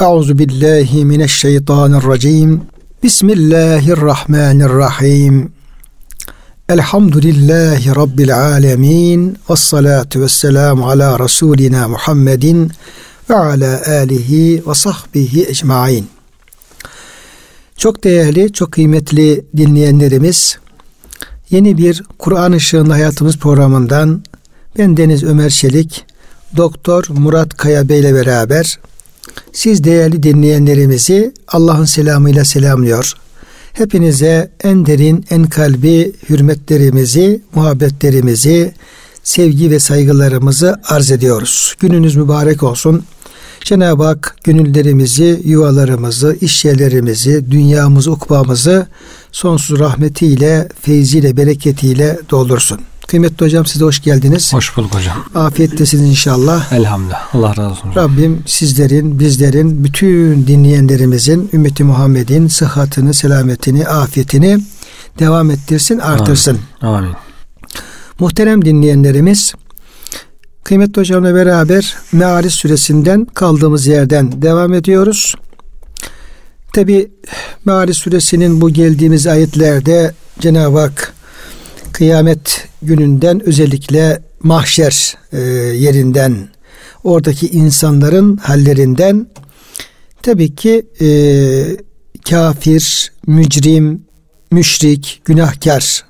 Euzu billahi mineşşeytanirracim. Bismillahirrahmanirrahim. Elhamdülillahi Rabbil alemin. Ve salatu ve selamu ala Resulina Muhammedin ve ala alihi ve sahbihi ecmain. Çok değerli, çok kıymetli dinleyenlerimiz, yeni bir Kur'an Işığında Hayatımız programından ben Deniz Ömer Çelik, Doktor Murat Kaya Bey ile beraber siz değerli dinleyenlerimizi Allah'ın selamıyla selamlıyor. Hepinize en derin, en kalbi hürmetlerimizi, muhabbetlerimizi, sevgi ve saygılarımızı arz ediyoruz. Gününüz mübarek olsun. Cenab-ı Hak gönüllerimizi, yuvalarımızı, iş yerlerimizi, dünyamızı, ukbamızı sonsuz rahmetiyle, feyziyle, bereketiyle doldursun. Kıymetli hocam size hoş geldiniz. Hoş bulduk hocam. Afiyettesiniz inşallah. Elhamdülillah. Allah razı olsun. Rabbim sizlerin, bizlerin, bütün dinleyenlerimizin, ümmeti Muhammed'in sıhhatini, selametini, afiyetini devam ettirsin, artırsın. Amin. Amin. Muhterem dinleyenlerimiz, kıymetli hocamla beraber Mealis suresinden kaldığımız yerden devam ediyoruz. Tabi Mealis suresinin bu geldiğimiz ayetlerde Cenab-ı Hak kıyamet gününden özellikle mahşer e, yerinden oradaki insanların hallerinden tabii ki e, kafir, mücrim, müşrik, günahkar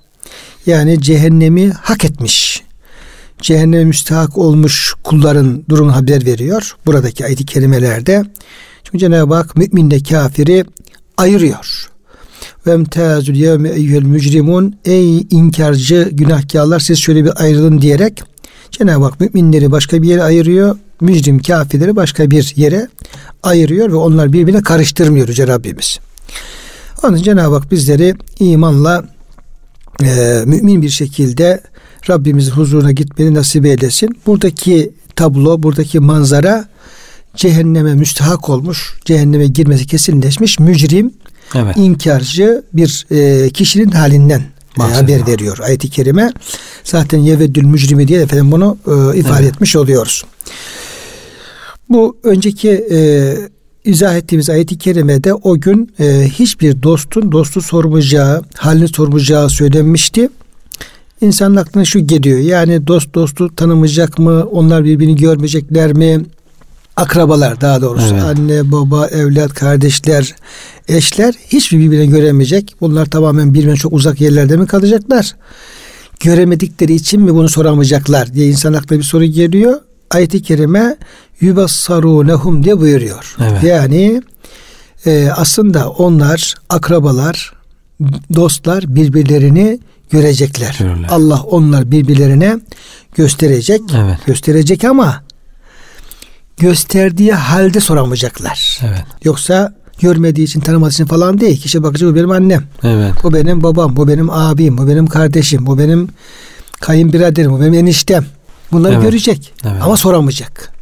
yani cehennemi hak etmiş cehenneme müstahak olmuş kulların durum haber veriyor. Buradaki ayet-i kerimelerde. Çünkü Cenab-ı Hak müminle kafiri ayırıyor. Ve emtazül yevme eyyühel mücrimun ey inkarcı günahkarlar siz şöyle bir ayrılın diyerek Cenab-ı Hak müminleri başka bir yere ayırıyor. Mücrim kafirleri başka bir yere ayırıyor ve onlar birbirine karıştırmıyor Yüce Rabbimiz. Onun için Cenab-ı Hak bizleri imanla e, mümin bir şekilde Rabbimizin huzuruna gitmeyi nasip eylesin. Buradaki tablo, buradaki manzara cehenneme müstahak olmuş, cehenneme girmesi kesinleşmiş mücrim, evet. inkarcı bir e, kişinin halinden e, haber veriyor ayet-i kerime. Zaten yeveddül mücrimi diye efendim bunu e, ifade evet. etmiş oluyoruz. Bu önceki e, izah ettiğimiz ayet-i kerimede o gün e, hiçbir dostun dostu sormayacağı, halini sormayacağı söylenmişti. İnsanın aklına şu geliyor. Yani dost dostu tanımayacak mı? Onlar birbirini görmeyecekler mi? Akrabalar daha doğrusu. Evet. Anne, baba, evlat, kardeşler, eşler hiçbir birbirini göremeyecek. Bunlar tamamen birbirine çok uzak yerlerde mi kalacaklar? Göremedikleri için mi bunu soramayacaklar diye insan aklına bir soru geliyor. Ayet-i kerime yubassarunehum diye buyuruyor. Evet. Yani e, aslında onlar akrabalar, dostlar birbirlerini görecekler. Görürler. Allah onlar birbirlerine gösterecek. Evet. Gösterecek ama gösterdiği halde soramayacaklar. Evet. Yoksa görmediği için tanımadığı için falan değil. Kişi bakacak bu benim annem. Evet. Bu benim babam, bu benim abim, bu benim kardeşim, bu benim kayınbiraderim, bu benim eniştem. Bunları evet. görecek evet. ama soramayacak.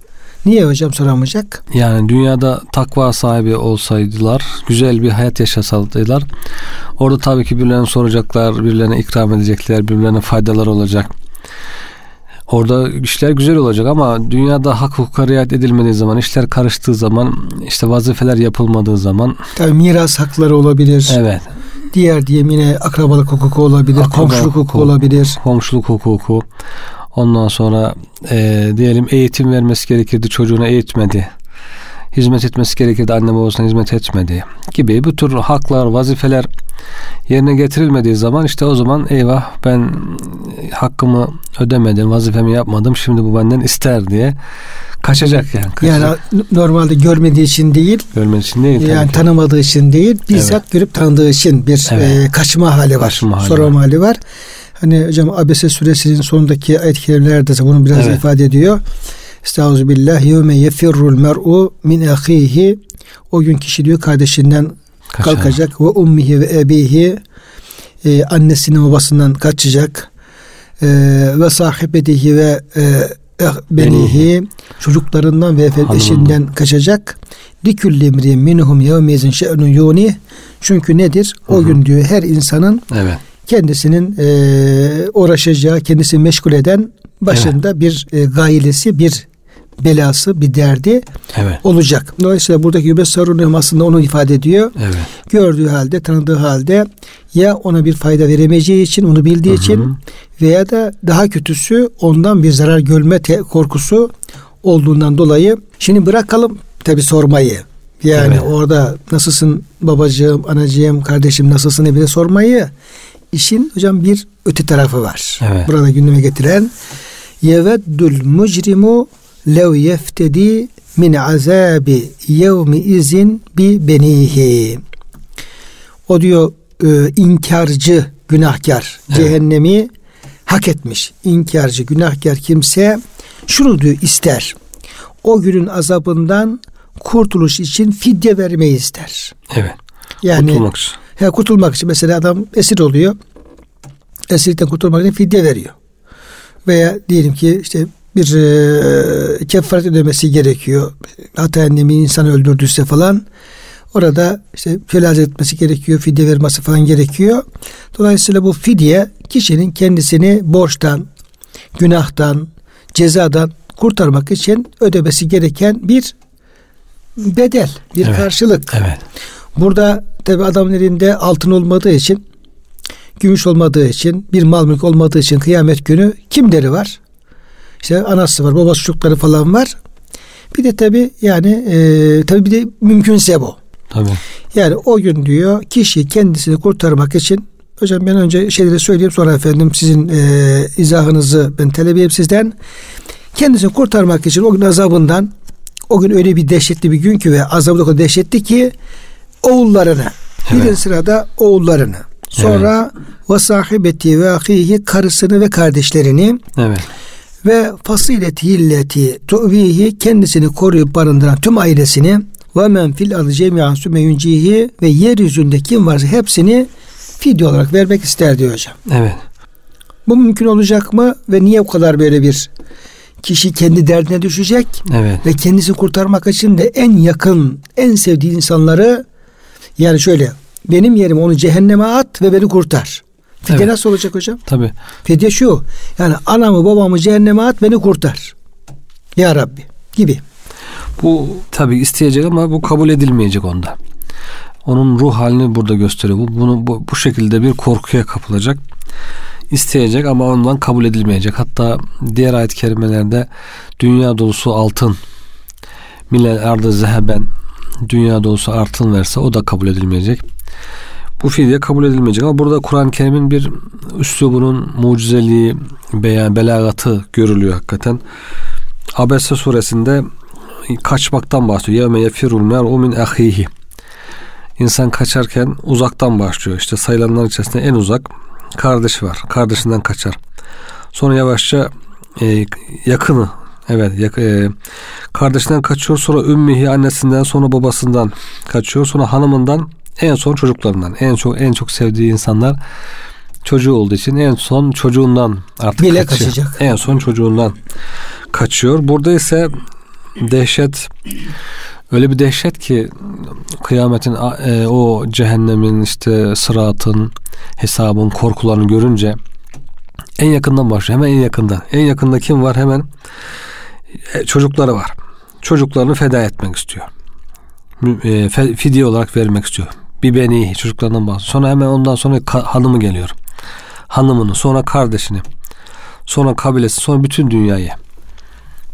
Niye hocam soramayacak? Yani dünyada takva sahibi olsaydılar, güzel bir hayat yaşasaydılar, orada tabii ki birilerine soracaklar, birilerine ikram edecekler, birbirlerine faydalar olacak. Orada işler güzel olacak ama dünyada hak hukuka riayet edilmediği zaman, işler karıştığı zaman, işte vazifeler yapılmadığı zaman. Tabii miras hakları olabilir. Evet. Diğer diyeyim yine akrabalık hukuku olabilir, Akraba komşuluk hukuku, hukuku olabilir. Komşuluk hukuku. Ondan sonra e, diyelim eğitim vermesi gerekirdi çocuğuna eğitmedi. Hizmet etmesi gerekirdi anne babasına hizmet etmedi gibi bu tür haklar, vazifeler yerine getirilmediği zaman işte o zaman eyvah ben hakkımı ödemedim, vazifemi yapmadım şimdi bu benden ister diye kaçacak yani. Kaçacak. Yani normalde görmediği için değil. Görmediği için değil. Yani tanımadığı için değil. Bizzat evet. görüp tanıdığı için bir evet. e, kaçma hali var. Kaçma hali sorma var. hali var. Hani hocam Abese suresinin sonundaki ayet kelimelerde bunu biraz evet. ifade ediyor. Estağfirullah yevme yefirrul mer'u min ahihi o gün kişi diyor kardeşinden Kaçar. kalkacak ve ummihi ve ebihi e, annesinin babasından kaçacak e, ve sahibetihi ve e, eh, benihi çocuklarından ve eşinden kaçacak. Likülli imri'in minhum yevmezin şe'nun yuni çünkü nedir? O Hı-hı. gün diyor her insanın evet kendisinin e, uğraşacağı, kendisini meşgul eden başında evet. bir e, gailesi, bir belası, bir derdi Evet. olacak. Dolayısıyla buradaki yübessarunum aslında onu ifade ediyor. Evet. Gördüğü halde, tanıdığı halde ya ona bir fayda veremeyeceği için, onu bildiği Hı hı. için veya da daha kötüsü ondan bir zarar görme te- korkusu olduğundan dolayı. Şimdi bırakalım tabi sormayı. Yani Evet. orada nasılsın babacığım, anacığım, kardeşim nasılsın diye sormayı. İşin hocam bir öte tarafı var. Evet. Burada gündeme getiren yeveddül mucrimu lev yeftedi min azabi yevmi izin bi benihi. O diyor e, inkarcı günahkar Evet. cehennemi hak etmiş. İnkarcı günahkar kimse şunu diyor ister. O günün azabından kurtuluş için fidye vermeyi ister. Evet. Yani Kurtulmak için. He, kurtulmak için mesela adam esir oluyor. Esirlikten kurtulmak için fidye veriyor. Veya diyelim ki işte bir e, kefaret ödemesi gerekiyor. Hatayen bir insan öldürdüyse falan orada işte felaz etmesi gerekiyor. Fidye vermesi falan gerekiyor. Dolayısıyla bu fidye kişinin kendisini borçtan, günahtan, cezadan kurtarmak için ödemesi gereken bir bedel, bir Evet. karşılık. Evet. Burada tabi adamın elinde altın olmadığı için, gümüş olmadığı için, bir mal mülk olmadığı için kıyamet günü kimleri var? İşte anası var, babası çocukları falan var. Bir de tabi yani e, tabi bir de mümkünse bu. Tabii. Yani o gün diyor kişi kendisini kurtarmak için hocam ben önce şeyleri söyleyeyim sonra efendim sizin e, izahınızı ben talep sizden. Kendisini kurtarmak için o gün azabından o gün öyle bir dehşetli bir gün ki ve azabı da o kadar dehşetli ki oğullarını Evet. sırada oğullarını sonra ve sahibeti ve ahihi karısını ve kardeşlerini Evet. Ve fasileti illeti tuvihi kendisini koruyup barındıran tüm ailesini ve men fil ardı cemiyan sümeyuncihi ve yeryüzünde kim varsa hepsini fidye olarak vermek ister diyor hocam. Evet. Bu mümkün olacak mı ve niye bu kadar böyle bir kişi kendi derdine düşecek Evet. ve kendisini kurtarmak için de en yakın, en sevdiği insanları yani şöyle benim yerim onu cehenneme at ve beni kurtar. Fidye Evet. nasıl olacak hocam? Tabii. Fidye şu. Yani anamı babamı cehenneme at beni kurtar. Ya Rabbi gibi. Bu tabii isteyecek ama bu kabul edilmeyecek onda. Onun ruh halini burada gösteriyor. Bu bunu bu, bu şekilde bir korkuya kapılacak. İsteyecek ama ondan kabul edilmeyecek. Hatta diğer ayet-i kerimelerde dünya dolusu altın milel ardı zeheben dünya dolusu altın verse o da kabul edilmeyecek. Bu fidye kabul edilmeyecek ama burada Kur'an-ı Kerim'in bir üslubunun mucizeliği, beyan, belagatı görülüyor hakikaten. Abese suresinde kaçmaktan bahsediyor. Yevme yefirul mer'u min ahihi. İnsan kaçarken uzaktan başlıyor. İşte sayılanlar içerisinde en uzak kardeşi var. Kardeşinden kaçar. Sonra yavaşça e, yakını evet yak, e, kardeşinden kaçıyor. Sonra ümmihi annesinden sonra babasından kaçıyor. Sonra hanımından en son çocuklarından. En çok en çok sevdiği insanlar çocuğu olduğu için en son çocuğundan artık Bile kaçıyor. kaçacak. En son çocuğundan kaçıyor. Burada ise dehşet öyle bir dehşet ki kıyametin e, o cehennemin işte sıratın hesabın korkularını görünce en yakından başlıyor. Hemen en yakında. En yakında kim var? Hemen e, çocukları var. Çocuklarını feda etmek istiyor. E, Fidye olarak vermek istiyor. Bir beni çocuklarından bahsediyor. Sonra hemen ondan sonra hanımı geliyor. Hanımını, sonra kardeşini, sonra kabilesi, sonra bütün dünyayı.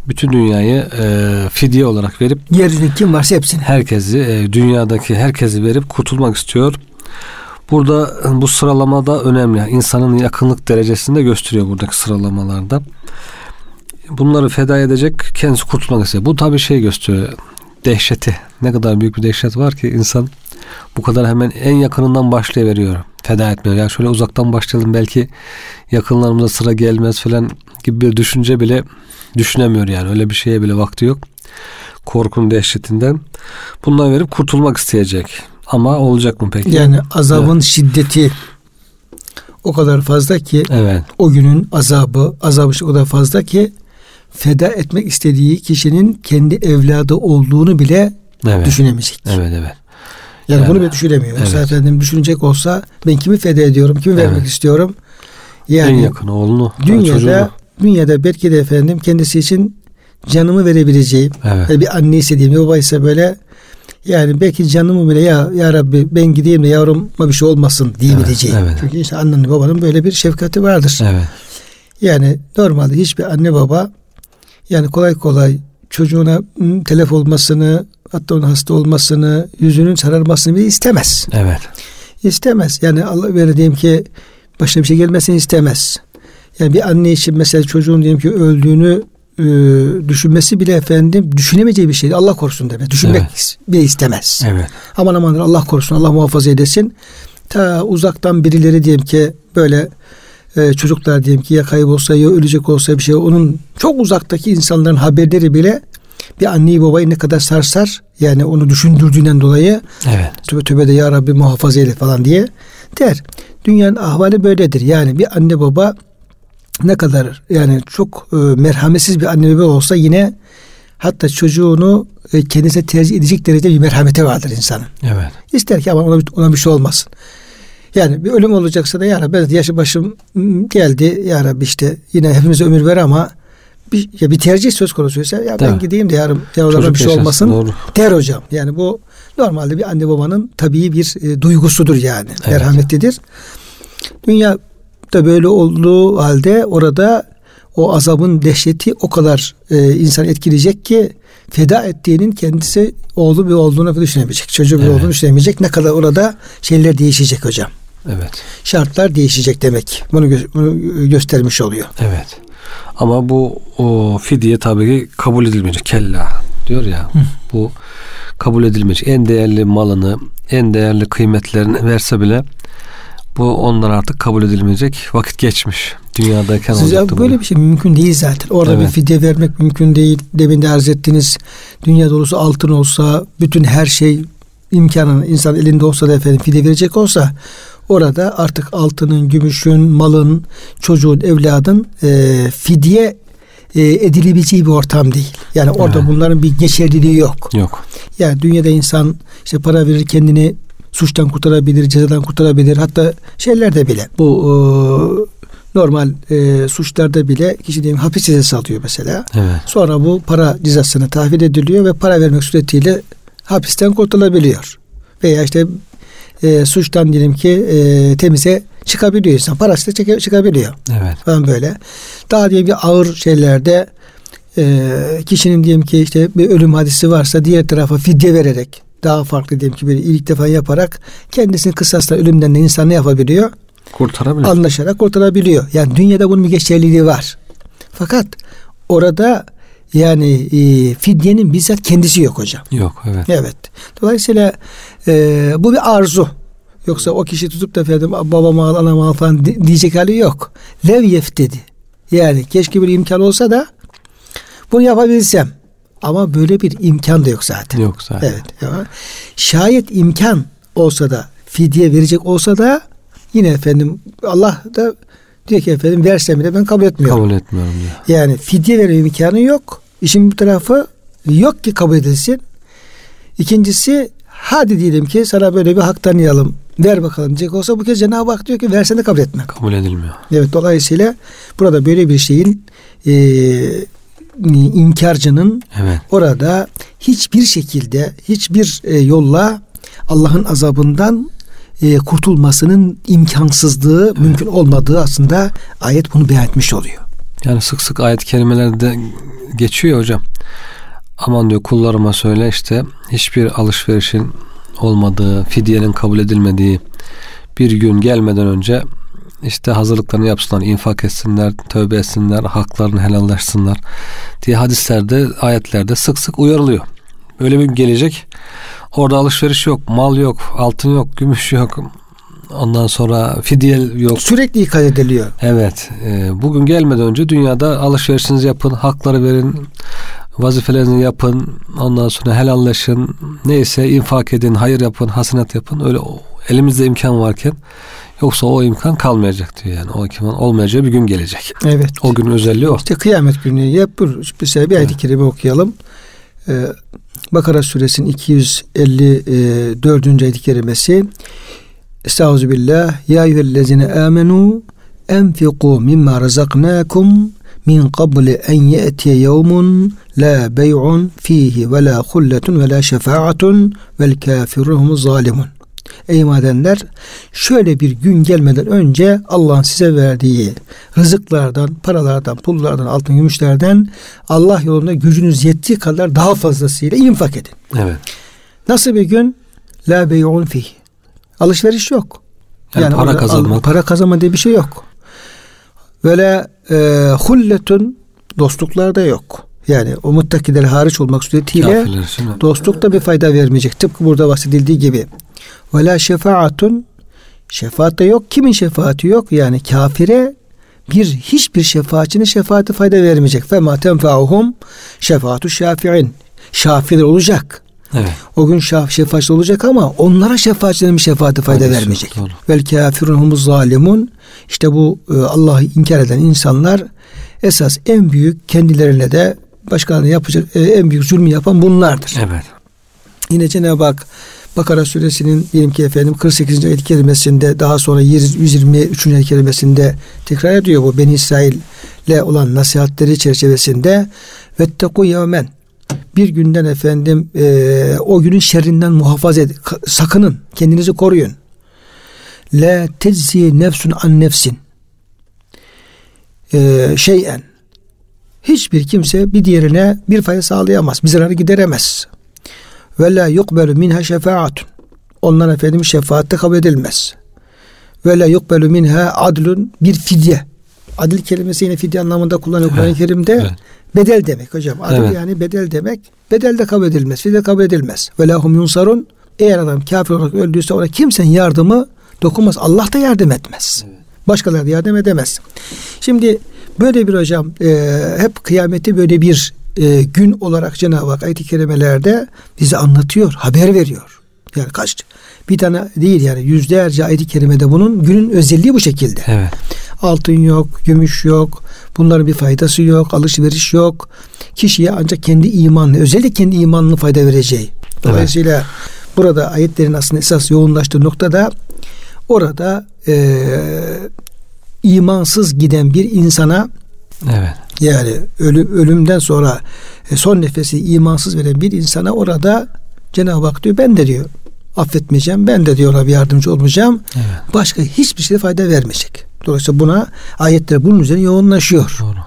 Bütün dünyayı e, fidye olarak verip Yeryüzünde kim varsa hepsini. herkesi e, dünyadaki herkesi verip kurtulmak istiyor. Burada bu sıralamada önemli. İnsanın yakınlık derecesini de gösteriyor buradaki sıralamalarda. Bunları feda edecek kendisi kurtulmak istiyor. Bu tabii şey gösteriyor. Dehşeti. Ne kadar büyük bir dehşet var ki insan bu kadar hemen en yakınından başlayıveriyor. Feda etmiyor. Ya şöyle uzaktan başlayalım belki yakınlarımıza sıra gelmez falan gibi bir düşünce bile düşünemiyor yani. Öyle bir şeye bile vakti yok. Korkunun dehşetinden. Bundan verip kurtulmak isteyecek. Ama olacak mı peki? Yani azabın şiddeti o kadar fazla ki Evet. o günün azabı, azabı o kadar fazla ki feda etmek istediği kişinin kendi evladı olduğunu bile Evet. düşünemeyecek. Evet evet. Yani, Yani, bunu bile düşünemiyor. Mesela evet. efendim düşünecek olsa ben kimi feda ediyorum, kimi vermek Evet. istiyorum. en Yani yakın oğlunu. dünyada çocuğunu. dünyada belki de efendim kendisi için canımı verebileceğim. Evet. Yani bir anne ise diyeyim, baba ise böyle yani belki canımı bile ya ya Rabbi ben gideyim de yavruma bir şey olmasın diyebileceğim. Evet, evet. Çünkü işte annenin babanın böyle bir şefkati vardır. Evet. Yani normalde hiçbir anne baba yani kolay kolay çocuğuna ım, telef olmasını hatta onun hasta olmasını yüzünün sararmasını bile istemez. Evet. İstemez. Yani Allah böyle diyeyim ki başına bir şey gelmesini istemez. Yani bir anne için mesela çocuğun diyelim ki öldüğünü e, düşünmesi bile efendim düşünemeyeceği bir şey. Allah korusun demek. Düşünmek Evet. bile istemez. Evet. Aman aman Allah korusun Allah muhafaza edesin. Ta uzaktan birileri diyelim ki böyle e, çocuklar diyelim ki ya kaybolsa ya ölecek olsa bir şey onun çok uzaktaki insanların haberleri bile bir anneyi babayı ne kadar sarsar yani onu düşündürdüğünden dolayı Evet. tövbe tövbe de ya Rabbi muhafaza eyle falan diye der. Dünyanın ahvali böyledir. Yani bir anne baba ne kadar yani çok e, merhametsiz bir anne baba olsa yine hatta çocuğunu e, kendisine tercih edecek derecede bir merhameti vardır insanın. Evet. İster ki ama ona, ona bir şey olmasın. Yani bir ölüm olacaksa da ya Rabbi yaşı başım mm, geldi ya Rabbi işte yine hepimize ömür ver ama bir, ya bir tercih söz konusuysa ya ben Tabii. gideyim de yarın yavrularıma Çocuk bir şey yaşasın, olmasın doğru. der hocam. Yani bu normalde bir anne babanın tabii bir e, duygusudur yani. Evet. Merhametlidir. Dünya da böyle olduğu halde orada o azabın dehşeti o kadar e, insan etkileyecek ki feda ettiğinin kendisi oğlu bir olduğunu düşünemeyecek. Çocuğu bir Evet. olduğunu düşünemeyecek. Ne kadar orada şeyler değişecek hocam. Evet. Şartlar değişecek demek. Bunu, gö- bunu göstermiş oluyor. Evet. Ama bu o fidye tabii ki kabul edilmeyecek. Kella diyor ya. Bu kabul edilmeyecek. En değerli malını, en değerli kıymetlerini verse bile bu onlar artık kabul edilmeyecek. Vakit geçmiş. Dünyadayken Siz olacaktı böyle bu. bir şey mümkün değil zaten. Orada Evet. bir fidye vermek mümkün değil. Demin de arz ettiniz. Dünya dolusu altın olsa, bütün her şey imkanın insan elinde olsa da efendim fidye verecek olsa orada artık altının, gümüşün, malın, çocuğun, evladın e, fidye e, edilebileceği bir ortam değil. Yani orada Evet. bunların bir geçerliliği yok. Yok. Yani dünyada insan işte para verir kendini suçtan kurtarabilir, cezadan kurtarabilir. Hatta şeylerde bile bu e, normal e, suçlarda bile kişi diyelim hapis cezası alıyor mesela. Evet. Sonra bu para cezasına tahvil ediliyor ve para vermek suretiyle hapisten kurtulabiliyor. Veya işte e, suçtan diyelim ki e, temize çıkabiliyor insan. Parası da çıkabiliyor Evet. falan böyle. Daha diyelim ki ağır şeylerde e, kişinin diyelim ki işte bir ölüm hadisi varsa diğer tarafa fidye vererek daha farklı diyelim ki bir iyilik defa yaparak kendisini kısasla ölümden de insan ne yapabiliyor? Kurtarabilir. Anlaşarak kurtarabiliyor. Yani dünyada bunun bir geçerliliği var. Fakat orada yani e, fidyenin bizzat kendisi yok hocam. Yok. Evet. Evet. Dolayısıyla e, bu bir arzu. Yoksa o kişi tutup da efendim babama al anama al falan di- diyecek hali yok. Lev dedi. Yani keşke bir imkan olsa da bunu yapabilsem. Ama böyle bir imkan da yok zaten. Yok zaten. Evet. Ya. Şayet imkan olsa da fidye verecek olsa da yine efendim Allah da diyor ki efendim versem bile ben kabul etmiyorum. Kabul etmiyorum diyor. Yani fidye verme imkanı yok. İşin bir tarafı yok ki kabul edilsin. İkincisi hadi diyelim ki sana böyle bir hak tanıyalım. Ver bakalım diyecek olsa bu kez Cenab-ı Hak diyor ki versen de kabul etme. Kabul edilmiyor. Evet dolayısıyla burada böyle bir şeyin e, inkarcının Evet. orada hiçbir şekilde hiçbir e, yolla Allah'ın azabından e, kurtulmasının imkansızlığı mümkün olmadığı aslında ayet bunu beyan etmiş oluyor. Yani sık sık ayet kelimelerde geçiyor hocam. Aman diyor kullarıma söyle işte hiçbir alışverişin olmadığı, fidyenin kabul edilmediği bir gün gelmeden önce işte hazırlıklarını yapsınlar, infak etsinler, tövbe etsinler, haklarını helallaşsınlar diye hadislerde, ayetlerde sık sık uyarılıyor. Öyle bir gelecek. Orada alışveriş yok, mal yok, altın yok, gümüş yok. Ondan sonra fidye yok. Sürekli ikaz ediliyor. Evet. e, bugün gelmeden önce dünyada alışverişinizi yapın, hakları verin, vazifelerinizi yapın, ondan sonra helalleşin, neyse infak edin, hayır yapın, hasenat yapın. Öyle elimizde imkan varken yoksa o imkan kalmayacak diyor yani. O imkan olmayacağı bir gün gelecek. Evet. O günün özelliği o. İşte kıyamet günü yapır. Mesela bir ayet-i kerime okuyalım. Ee, Bakara suresinin 254. ayet-i kerimesi Estağfirullah. Ya eyyühellezine amenu enfiku mimma razaknakum min qabli en ye'tiye yevmun la bey'un fihi ve la hulletun ve la şefaatun vel kafirun zalimun. Ey madenler şöyle bir gün gelmeden önce Allah'ın size verdiği rızıklardan, paralardan, pullardan, altın gümüşlerden Allah yolunda gücünüz yettiği kadar daha fazlasıyla infak edin. Evet. Nasıl bir gün? La bey'un fih. Alışveriş yok. Yani, yani para kazanmak. Para kazanma diye bir şey yok. Böyle e, hulletun dostluklar da yok. Yani o muttakiler hariç olmak suretiyle dostluk da bir fayda vermeyecek. Tıpkı burada bahsedildiği gibi. Ve la şefaatun şefaat de yok. Kimin şefaati yok? Yani kafire bir hiçbir şefaatçinin şefaati fayda vermeyecek. Fe ma tenfa'uhum şefaatu şafi'in. Şafiler olacak. Evet. O gün şaf, şefaatçi olacak ama onlara şefaatçilerin bir şefaati fayda Aynısı, vermeyecek. Doğru. Vel kafirun humuz zalimun. İşte bu e, Allah'ı inkar eden insanlar esas en büyük kendilerine de başkalarına yapacak e, en büyük zulmü yapan bunlardır. Evet. Yine Cenab-ı Hak Bakara suresinin diyelim ki efendim 48. ayet kelimesinde daha sonra 123. ayet kelimesinde tekrar ediyor bu Beni İsrail'le olan nasihatleri çerçevesinde vetteku yevmen bir günden efendim e, o günün şerrinden muhafaza edin. Sakının. Kendinizi koruyun. La tezzi nefsun an nefsin. E, şeyen. Hiçbir kimse bir diğerine bir fayda sağlayamaz. Bir zararı gideremez. Ve la yukbelu minha şefaatun. Ondan efendim şefaatte kabul edilmez. Ve la yukbelu minha adlun bir fidye. Adil kelimesi yine fidye anlamında kullanılıyor Kur'an-ı Kerim'de. Evet. Bedel demek hocam. Adil evet. yani bedel demek. Bedel de kabul edilmez. Fidye kabul edilmez. Ve lahum yunsarun. Eğer adam kafir olarak öldüyse ona kimsenin yardımı dokunmaz. Allah da yardım etmez. Evet. Başkaları da yardım edemez. Şimdi böyle bir hocam e, hep kıyameti böyle bir e, gün olarak Cenab-ı Hak ayet-i kerimelerde bize anlatıyor, haber veriyor. Yani kaç bir tane değil yani yüzlerce ayet-i kerimede bunun günün özelliği bu şekilde. Evet. Altın yok, gümüş yok, bunların bir faydası yok, alışveriş yok. Kişiye ancak kendi imanını, özellikle kendi imanını fayda vereceği. Dolayısıyla evet. burada ayetlerin aslında esas yoğunlaştığı noktada orada e, imansız giden bir insana evet. Yani ölüm, ölümden sonra e, son nefesi imansız veren bir insana orada Cenab-ı Hak diyor ben de diyor affetmeyeceğim. Ben de diyor ona bir yardımcı olmayacağım. Evet. Başka hiçbir şeye fayda vermeyecek. Dolayısıyla buna ayetler bunun üzerine yoğunlaşıyor. Doğru.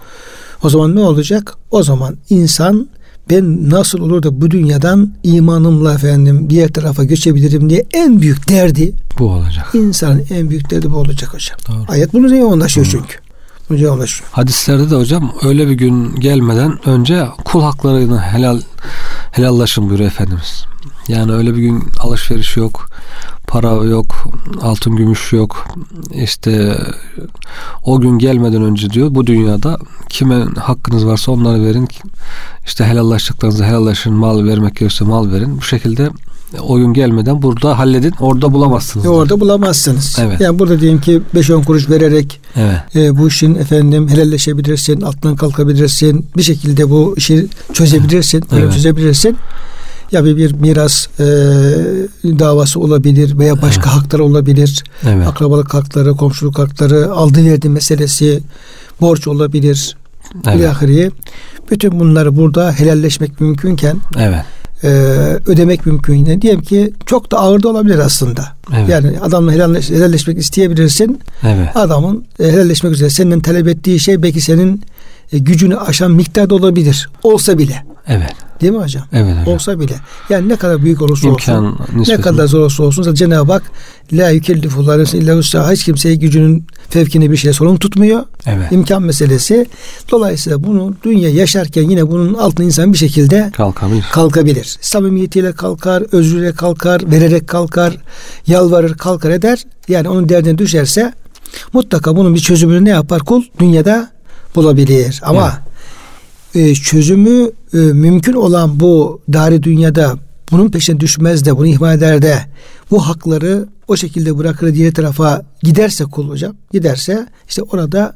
O zaman ne olacak? O zaman insan ben nasıl olur da bu dünyadan imanımla efendim diğer tarafa göçebilirim diye en büyük derdi bu olacak. İnsanın en büyük derdi bu olacak hocam. Doğru. Ayet bunun üzerine yoğunlaşıyor Doğru. çünkü. Bunun yoğunlaşıyor. Hadislerde de hocam öyle bir gün gelmeden önce kul haklarını helal helallaşın buyuruyor Efendimiz. Yani öyle bir gün alışveriş yok, para yok, altın gümüş yok. İşte o gün gelmeden önce diyor bu dünyada kime hakkınız varsa onları verin. İşte helallaştıklarınızı helallaşın, mal vermek gerekirse mal verin. Bu şekilde o gün gelmeden burada halledin. Orada bulamazsınız. E orada bulamazsınız. Evet. Yani burada diyelim ki 5-10 kuruş vererek evet. e, bu işin efendim helalleşebilirsin, altından kalkabilirsin. Bir şekilde bu işi çözebilirsin. Evet. Çözebilirsin ya bir, bir miras e, davası olabilir veya başka evet. haklar olabilir. Evet. Akrabalık hakları, komşuluk hakları, aldı verdi meselesi, borç olabilir. Evet. Bütün bunları burada helalleşmek mümkünken evet. E, ödemek mümkün. Yani diyelim ki çok da ağır da olabilir aslında. Evet. Yani adamla helalleş, helalleşmek isteyebilirsin. Evet. Adamın e, helalleşmek üzere senden talep ettiği şey belki senin e, gücünü aşan miktarda olabilir. Olsa bile. Evet. Değil mi hocam? Evet hocam. Olsa bile. Yani ne kadar büyük olursa İmkan, olsun. Nispeten. Ne kadar zor olursa olsun. Cenab-ı Hak la yükellifullah illa usaha hiç kimseye gücünün fevkine bir şey sorun tutmuyor. Evet. İmkan meselesi. Dolayısıyla bunu dünya yaşarken yine bunun altına insan bir şekilde kalkabilir. kalkabilir. Samimiyetiyle kalkar, özrüyle kalkar, vererek kalkar, yalvarır, kalkar eder. Yani onun derdine düşerse mutlaka bunun bir çözümünü ne yapar kul? Dünyada bulabilir. Ama evet e, çözümü e, mümkün olan bu dari dünyada bunun peşine düşmez de bunu ihmal eder de bu hakları o şekilde bırakır diğer tarafa giderse kul hocam giderse işte orada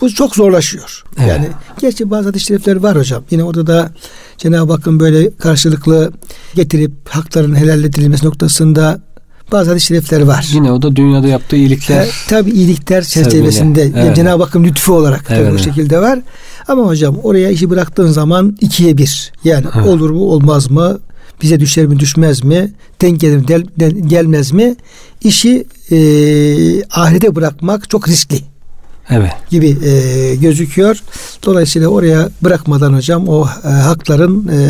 bu çok zorlaşıyor. Evet. Yani gerçi bazı hadis şerifler var hocam. Yine orada da Cenab-ı Hakk'ın böyle karşılıklı getirip hakların helal edilmesi noktasında bazı hadis-i şerifler var. Yine o da dünyada yaptığı iyilikler. E, tabii iyilikler çerçevesinde evet. Cenab-ı Hakk'ın lütfu olarak evet. bu şekilde var. Ama hocam oraya işi bıraktığın zaman ikiye bir. Yani evet. olur mu olmaz mı? Bize düşer mi düşmez mi? Denk gelir mi del, del, gelmez mi? İşi e, ahirete bırakmak çok riskli. Evet. gibi e, gözüküyor. Dolayısıyla oraya bırakmadan hocam o e, hakların e,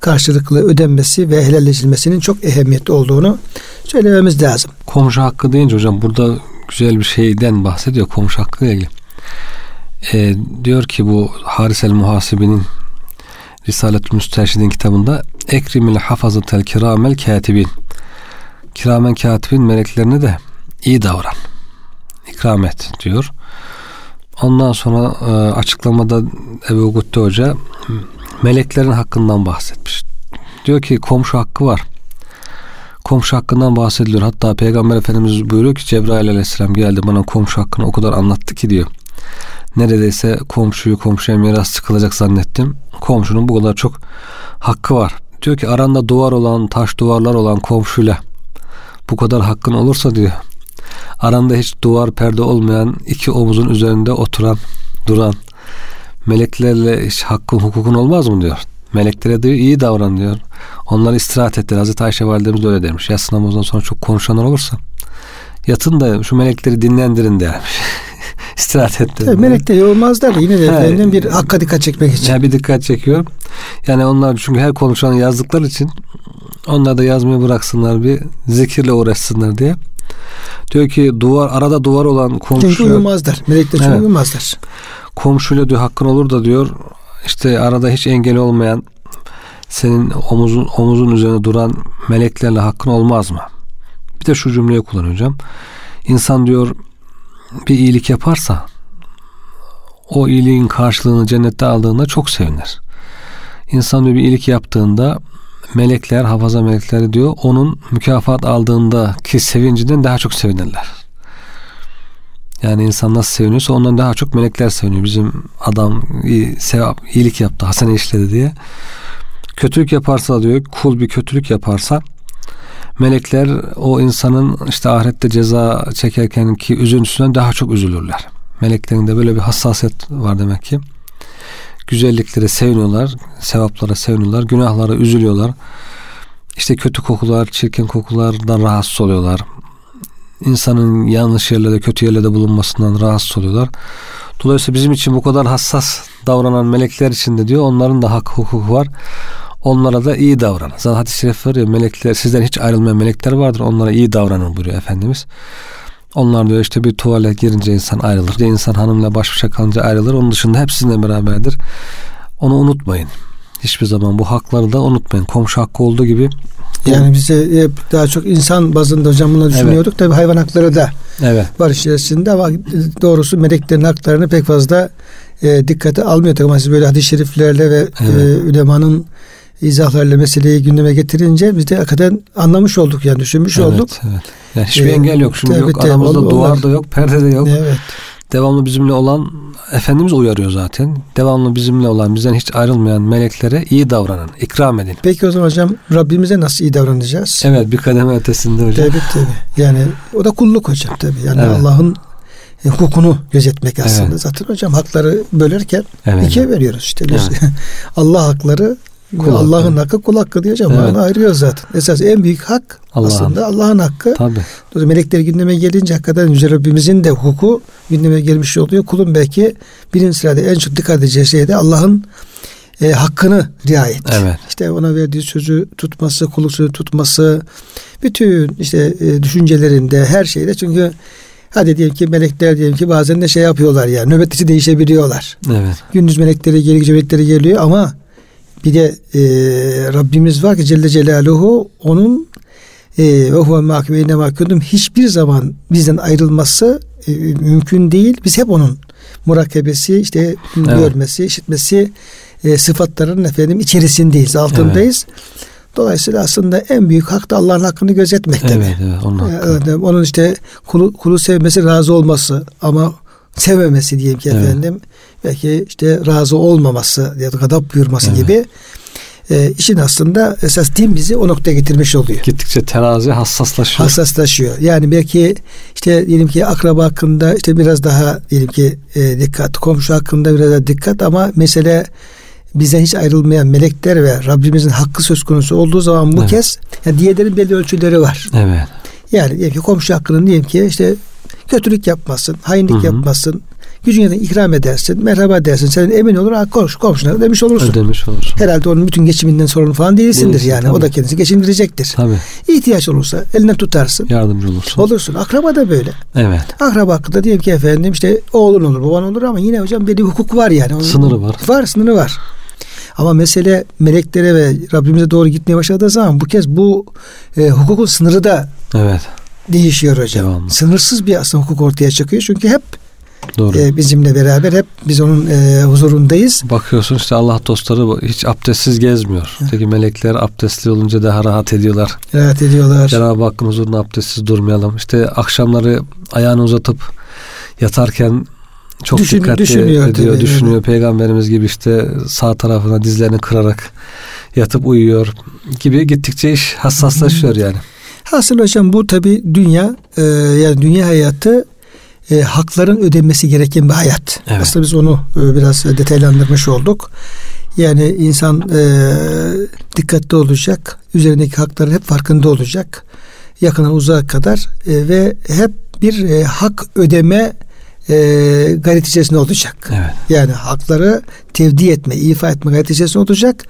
karşılıklı ödenmesi ve helalleşilmesinin çok ehemmiyetli olduğunu söylememiz lazım. Komşu hakkı deyince hocam burada güzel bir şeyden bahsediyor komşu hakkı ile ilgili. E, diyor ki bu Haris el Muhasibi'nin Risalet-ü Müsterşidin kitabında Ekrimil hafazatel kiramel katibin kiramen katibin meleklerine de iyi davran ikram et diyor. Ondan sonra e, açıklamada Ebu Gutte Hoca meleklerin hakkından bahsetmiş. Diyor ki komşu hakkı var. Komşu hakkından bahsediliyor. Hatta Peygamber Efendimiz buyuruyor ki Cebrail Aleyhisselam geldi bana komşu hakkını o kadar anlattı ki diyor. Neredeyse komşuyu komşuya miras çıkılacak zannettim. Komşunun bu kadar çok hakkı var. Diyor ki aranda duvar olan, taş duvarlar olan komşuyla bu kadar hakkın olursa diyor aranda hiç duvar perde olmayan iki omuzun üzerinde oturan duran meleklerle hiç hakkın hukukun olmaz mı diyor. Meleklere diyor iyi davran diyor. Onlar istirahat ettiler. Hazreti Ayşe validemiz de öyle demiş. Yatsı namazından sonra çok konuşanlar olursa yatın da şu melekleri dinlendirin dermiş. istirahat ettiler. Tabii melekler yorulmazlar da yine de efendim bir hakka dikkat çekmek için. Ya bir dikkat çekiyor. Yani onlar çünkü her konuşanı yazdıkları için onlar da yazmayı bıraksınlar bir zikirle uğraşsınlar diye. Diyor ki duvar arada duvar olan komşu. Çünkü uyumazlar. Melekler çünkü evet. uyumazlar. Komşuyla diyor hakkın olur da diyor işte arada hiç engel olmayan senin omuzun omuzun üzerine duran meleklerle hakkın olmaz mı? Bir de şu cümleyi kullanacağım. İnsan diyor bir iyilik yaparsa o iyiliğin karşılığını cennette aldığında çok sevinir. İnsan diyor bir iyilik yaptığında melekler, hafaza melekleri diyor onun mükafat aldığında ki sevincinden daha çok sevinirler. Yani insan nasıl seviniyorsa ondan daha çok melekler seviniyor. Bizim adam iyi, sevap, iyilik yaptı, hasene işledi diye. Kötülük yaparsa diyor, kul bir kötülük yaparsa melekler o insanın işte ahirette ceza çekerken ki üzüntüsünden daha çok üzülürler. Meleklerin de böyle bir hassasiyet var demek ki güzelliklere seviniyorlar, sevaplara seviniyorlar, günahlara üzülüyorlar. İşte kötü kokular, çirkin kokulardan rahatsız oluyorlar. İnsanın yanlış yerlerde, kötü yerlerde bulunmasından rahatsız oluyorlar. Dolayısıyla bizim için bu kadar hassas davranan melekler için de diyor onların da hak hukuku var. Onlara da iyi davranın. Zaten hadis-i şerif var ya melekler sizden hiç ayrılmayan melekler vardır. Onlara iyi davranın buyuruyor Efendimiz. Onlar diyor işte bir tuvalet girince insan ayrılır. Bir insan hanımla baş başa kalınca ayrılır. Onun dışında hep sizinle beraberdir. Onu unutmayın. Hiçbir zaman bu hakları da unutmayın. Komşu hakkı olduğu gibi. Yani bize hep daha çok insan bazında hocam bunu düşünüyorduk. Evet. Tabii hayvan hakları da evet. var içerisinde ama doğrusu meleklerin haklarını pek fazla e, dikkate almıyorduk. Ama siz böyle hadis-i şeriflerle ve evet. e, ülemanın izahlarla meseleyi gündeme getirince biz de hakikaten anlamış olduk yani düşünmüş evet, olduk. Evet. Yani hiçbir ee, engel yok. Şimdi tabii, yok aramızda tabii, duvar da yok, perde de yok. Evet. Devamlı bizimle olan Efendimiz uyarıyor zaten. Devamlı bizimle olan, bizden hiç ayrılmayan meleklere iyi davranın, ikram edin. Peki o zaman hocam Rabbimize nasıl iyi davranacağız? Evet bir kademe ötesinde hocam. Tabii tabii. Yani o da kulluk hocam tabii. Yani evet. Allah'ın e, hukukunu gözetmek aslında. Evet. Zaten hocam hakları bölerken evet. ikiye veriyoruz işte. Evet. Allah hakları Kul Allah'ın hakkı kul hakkı diyeceğim. Evet. ayırıyor zaten. Esas en büyük hak Allah aslında Allah'ın hakkı. Tabii. Melekler gündeme gelince hakikaten Yüce Rabbimizin de hukuku gündeme gelmiş oluyor. Kulun belki birinci sırada en çok dikkat edeceği şey de Allah'ın e, hakkını riayet. Evet. İşte ona verdiği sözü tutması, kuluk sözü tutması, bütün işte e, düşüncelerinde, her şeyde çünkü hadi diyelim ki melekler diyelim ki bazen de şey yapıyorlar ya yani, nöbetçi değişebiliyorlar. Evet. Gündüz melekleri geliyor, gece melekleri geliyor ama bir de e, Rabbimiz var ki Celle Celaluhu onun e, ve huve mahkûmeyne mahkûdum hiçbir zaman bizden ayrılması e, mümkün değil. Biz hep onun murakebesi, işte evet. görmesi, işitmesi e, sıfatların efendim içerisindeyiz, altındayız. Evet. Dolayısıyla aslında en büyük hak da Allah'ın hakkını gözetmek evet. Evet, onun, hakkı. onun işte kulu, kulu sevmesi, razı olması ama sevmemesi diyelim ki evet. efendim belki işte razı olmaması ya da gadap buyurması evet. gibi e, işin aslında esas din bizi o noktaya getirmiş oluyor. Gittikçe terazi hassaslaşıyor. Hassaslaşıyor. Yani belki işte diyelim ki akraba hakkında işte biraz daha diyelim ki e, dikkat, komşu hakkında biraz daha dikkat ama mesele bizden hiç ayrılmayan melekler ve Rabbimizin hakkı söz konusu olduğu zaman bu Evet. kez yani diyelerin belli ölçüleri var. Evet. Yani diyelim ki komşu hakkının diyelim ki işte kötülük yapmasın, hainlik Hı hı. yapmasın, gücün ikram edersin, merhaba dersin, sen emin olur, ha, konuş, komşuna demiş olursun. Ödemiş olursun. Herhalde onun bütün geçiminden sorumlu falan değilsindir Değilsin, yani. tabii. O da kendisi geçindirecektir. Tabii. İhtiyaç olursa elinden tutarsın. Yardımcı olursun. Olursun. Akraba da böyle. Evet. Akraba hakkında diyelim ki efendim işte oğlun olur, baban olur ama yine hocam bir hukuk var yani. Onun- Sınırı var. Var, sınırı var. Ama mesele meleklere ve Rabbimize doğru gitmeye başladığı zaman bu kez bu e, hukukun sınırı da Evet. Değişiyor hocam. Devamlı. Sınırsız bir aslında hukuk ortaya çıkıyor. Çünkü hep Doğru. e, bizimle beraber hep biz onun e, huzurundayız. Bakıyorsun işte Allah dostları hiç abdestsiz gezmiyor. Peki melekler abdestli olunca daha rahat ediyorlar. Rahat ediyorlar. Cenab-ı Hakk'ın huzurunda abdestsiz durmayalım. İşte akşamları ayağını uzatıp yatarken çok Düşün- dikkatli düşünüyor ediyor, tabii, düşünüyor. Peygamberimiz gibi işte sağ tarafına dizlerini kırarak yatıp uyuyor gibi gittikçe iş hassaslaşıyor yani. Hasıl hocam bu tabi dünya e, yani dünya hayatı e, hakların ödenmesi gereken bir hayat. Evet. Aslında biz onu e, biraz detaylandırmış olduk. Yani insan e, dikkatli olacak, üzerindeki hakların hep farkında olacak. Yakına uzağa kadar e, ve hep bir e, hak ödeme e, gayret içerisinde olacak. Evet. Yani hakları tevdi etme, ifa etme gayret içerisinde olacak.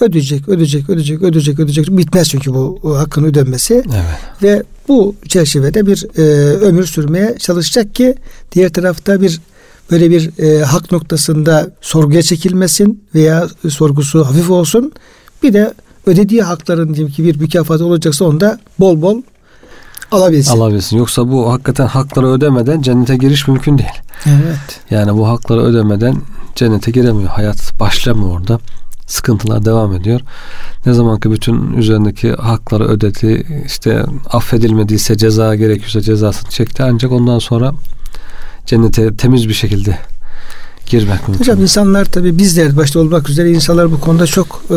Ödeyecek, ödeyecek, ödeyecek, ödeyecek, ödeyecek. Bitmez çünkü bu hakkın ödenmesi Evet. ve bu çerçevede bir e, ömür sürmeye çalışacak ki diğer tarafta bir böyle bir e, hak noktasında sorguya çekilmesin veya sorgusu hafif olsun. Bir de ödediği hakların diyelim ki bir mükafatı olacaksa onu da bol bol alabilsin. Alabilsin. Yoksa bu hakikaten hakları ödemeden cennete giriş mümkün değil. Evet. Yani bu hakları ödemeden cennete giremiyor. Hayat başlamıyor orada. Sıkıntılar devam ediyor. Ne zaman ki bütün üzerindeki hakları ödedi, işte affedilmediyse ceza gerekiyorsa cezasını çekti. Ancak ondan sonra cennete temiz bir şekilde girmek mümkün. Hocam insanlar tabi bizler başta olmak üzere insanlar bu konuda çok e,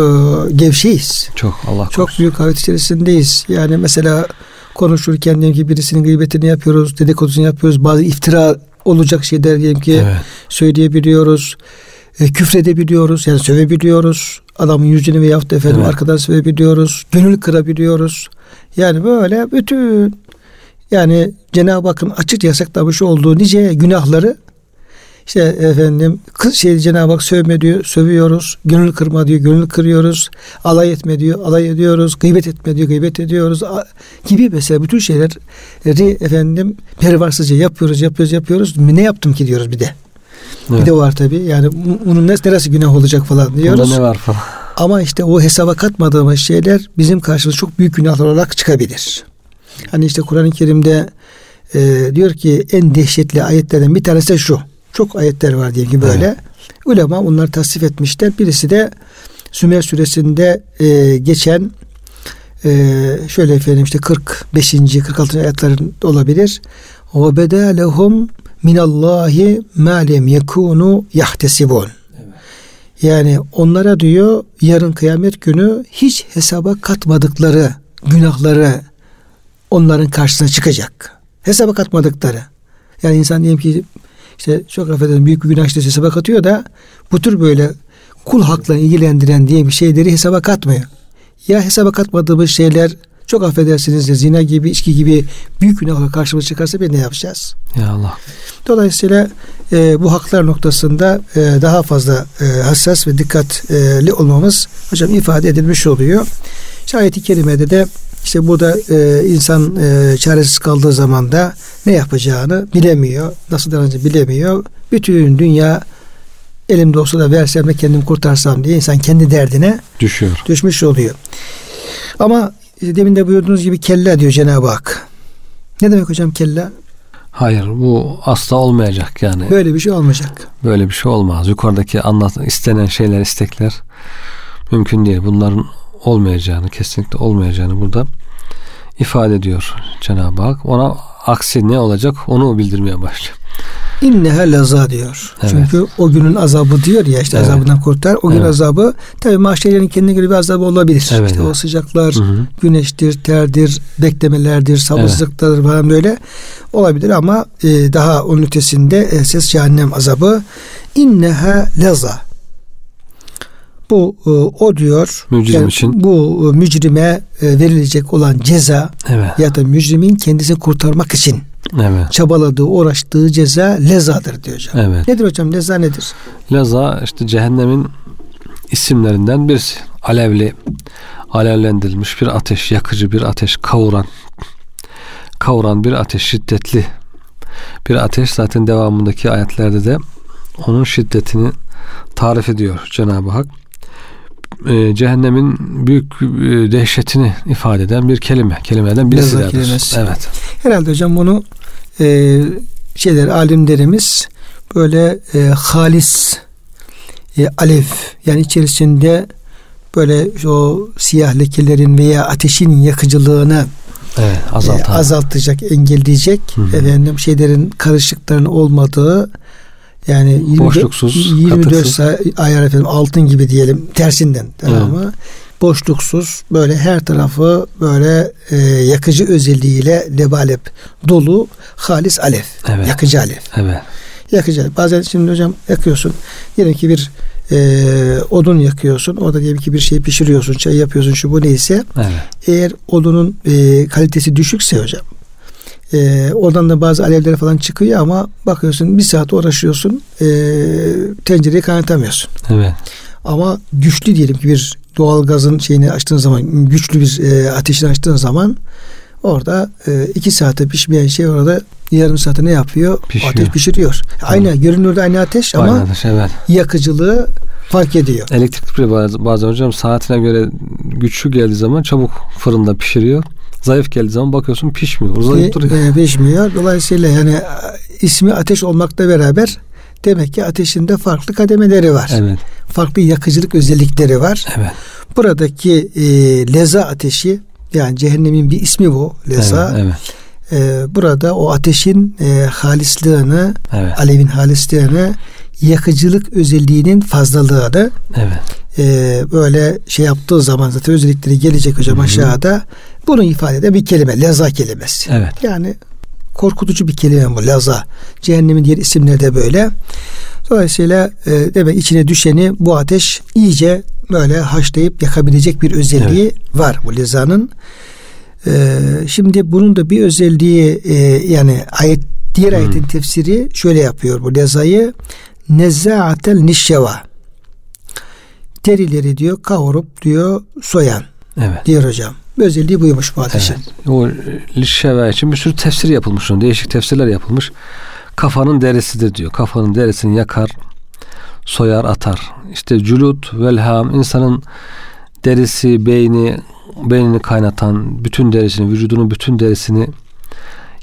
gevşeyiz. çok Allah Çok korusun. büyük hayat içerisindeyiz. Yani mesela konuşurken diyelim ki birisinin gıybetini yapıyoruz, dedikodusunu yapıyoruz. Bazı iftira olacak şeyler diyelim ki Evet. söyleyebiliyoruz. E, küfredebiliyoruz. Yani sövebiliyoruz. Adamın yüzünü veyahut da efendim Evet. arkadan sövebiliyoruz. Gönül kırabiliyoruz. Yani böyle bütün yani Cenab-ı Hakk'ın açık yasaklamış olduğu nice günahları işte efendim kız şey Cenab-ı Hak sövme diyor, sövüyoruz. Gönül kırma diyor, gönül kırıyoruz. Alay etme diyor, alay ediyoruz. Gıybet etme diyor, gıybet ediyoruz. Gibi mesela bütün şeyleri efendim pervasızca yapıyoruz, yapıyoruz, yapıyoruz. Ne yaptım ki diyoruz bir de. Evet. Bir de var tabii. Yani bu- bunun neresi günah olacak falan diyoruz. Bunda ne var falan. Ama işte o hesaba katmadığımız şeyler bizim karşımıza çok büyük günahlar olarak çıkabilir. Hani işte Kur'an-ı Kerim'de e, diyor ki en dehşetli ayetlerden bir tanesi de şu. Çok ayetler var diyelim ki böyle. Ulema bunları tasnif etmişler. Birisi de Sümer suresinde e, geçen e, şöyle efendim işte 45. 46. ayetlerin olabilir. O beda lehum minallahi ma lem yekunu yahtesibun. Yani onlara diyor yarın kıyamet günü hiç hesaba katmadıkları günahları onların karşısına çıkacak. Hesaba katmadıkları. Yani insan diyelim ki işte çok affedersin büyük bir günah işlesi hesaba katıyor da bu tür böyle kul haklarını ilgilendiren diye bir şeyleri hesaba katmıyor. Ya hesaba katmadığımız şeyler çok affedersiniz de zina gibi içki gibi büyük günahlar karşımıza çıkarsa biz ne yapacağız? Ya Allah. Dolayısıyla e, bu haklar noktasında e, daha fazla e, hassas ve dikkatli olmamız hocam ifade edilmiş oluyor. İşte ayet-i kerimede de işte burada e, insan e, çaresiz kaldığı zaman da ne yapacağını bilemiyor. Nasıl davranacağını bilemiyor. Bütün dünya elimde olsa da versem de kendim kurtarsam diye insan kendi derdine Düşüyor. düşmüş oluyor. Ama e, demin de buyurduğunuz gibi kella diyor Cenab-ı Hak. Ne demek hocam kella? Hayır bu asla olmayacak yani. Böyle bir şey olmayacak. Böyle bir şey olmaz. Yukarıdaki anlat istenen şeyler, istekler mümkün değil. Bunların olmayacağını, kesinlikle olmayacağını burada ifade ediyor Cenab-ı Hak. Ona aksi ne olacak onu bildirmeye başlıyor. İnneha laza diyor. Evet. Çünkü o günün azabı diyor ya işte Evet. azabından kurtar. O gün Evet. azabı tabii mahşerlerin kendine göre bir azabı olabilir. Evet, işte o evet. sıcaklar, Hı hı. güneştir, terdir, beklemelerdir, sabırsızlıklardır falan böyle olabilir ama e, daha onun ötesinde esas cehennem azabı inneha laza. Bu e, o diyor. Mücrim için. Bu e, mücrime e, verilecek olan ceza Evet. ya da mücrimin kendisini kurtarmak için Evet. çabaladığı, uğraştığı ceza lezadır diyor hocam. Evet. Nedir hocam? Leza nedir? Laza işte cehennemin isimlerinden birisi. Alevli, alevlendirilmiş bir ateş, yakıcı bir ateş, kavuran, kavuran bir ateş, şiddetli bir ateş. Zaten devamındaki ayetlerde de onun şiddetini tarif ediyor Cenab-ı Hak. Ee, cehennemin büyük e, dehşetini ifade eden bir kelime. Kelimelerden birisi. Evet. Herhalde hocam bunu e, şeyler alimlerimiz böyle e, halis e, alev yani içerisinde böyle o siyah lekelerin veya ateşin yakıcılığını Evet. e, azaltacak, engelleyecek Hı hı. efendim şeylerin karışıkların olmadığı yani 24, Boşluksuz, 24 katıksız. saat ayar efendim altın gibi diyelim tersinden tamam mı? Boşluksuz böyle her tarafı böyle e, yakıcı özelliğiyle lebalep dolu halis alev. Evet. Yakıcı alev. Evet. Yakıcı alev. Bazen şimdi hocam yakıyorsun. Diyelim ki bir e, odun yakıyorsun. Orada diyelim ki bir şey pişiriyorsun. Çay yapıyorsun şu bu neyse. Evet. Eğer odunun e, kalitesi düşükse hocam e, oradan da bazı alevler falan çıkıyor ama bakıyorsun bir saat uğraşıyorsun e, tencereyi kaynatamıyorsun. Evet. Ama güçlü diyelim ki bir doğal gazın şeyini açtığın zaman güçlü bir e, ateşini açtığın zaman orada e, iki saate pişmeyen şey orada yarım saate ne yapıyor? Pişiyor. Ateş pişiriyor. Aynı görünürde aynı ateş ama Aynen, evet. yakıcılığı fark ediyor. Elektrikli bile bazen, bazen hocam saatine göre güçlü geldiği zaman çabuk fırında pişiriyor. Zayıf geldiği zaman bakıyorsun pişmiyor. Uzayıp duruyor. E, pişmiyor. Dolayısıyla yani e, ismi ateş olmakla beraber demek ki ateşinde farklı kademeleri var. Evet. Farklı yakıcılık özellikleri var. Evet. Buradaki e, leza ateşi yani cehennemin bir ismi bu leza. Evet. Evet. E, burada o ateşin e, halislığını, Evet. alevin halislığını, yakıcılık özelliğinin fazlalığını evet. e, böyle şey yaptığı zaman zaten özellikleri gelecek hocam aşağıda. Bunu ifade eden bir kelime. Leza kelimesi. Evet. Yani korkutucu bir kelime bu laza. Cehennemin diğer isimleri de böyle. Dolayısıyla e, demek içine düşeni bu ateş iyice böyle haşlayıp yakabilecek bir özelliği var bu lezanın. E, şimdi bunun da bir özelliği e, yani ayet diğer ayetin tefsiri şöyle yapıyor bu lezayı nezzaatel nişşeva derileri diyor kavurup diyor soyan Evet. diyor hocam. Bir özelliği buymuş bu ateşin. Evet. O lişşeve için bir sürü tefsir yapılmış. Değişik tefsirler yapılmış. Kafanın derisidir diyor. Kafanın derisini yakar, soyar, atar. İşte cülut, velham insanın derisi, beyni, beynini kaynatan, bütün derisini, vücudunun bütün derisini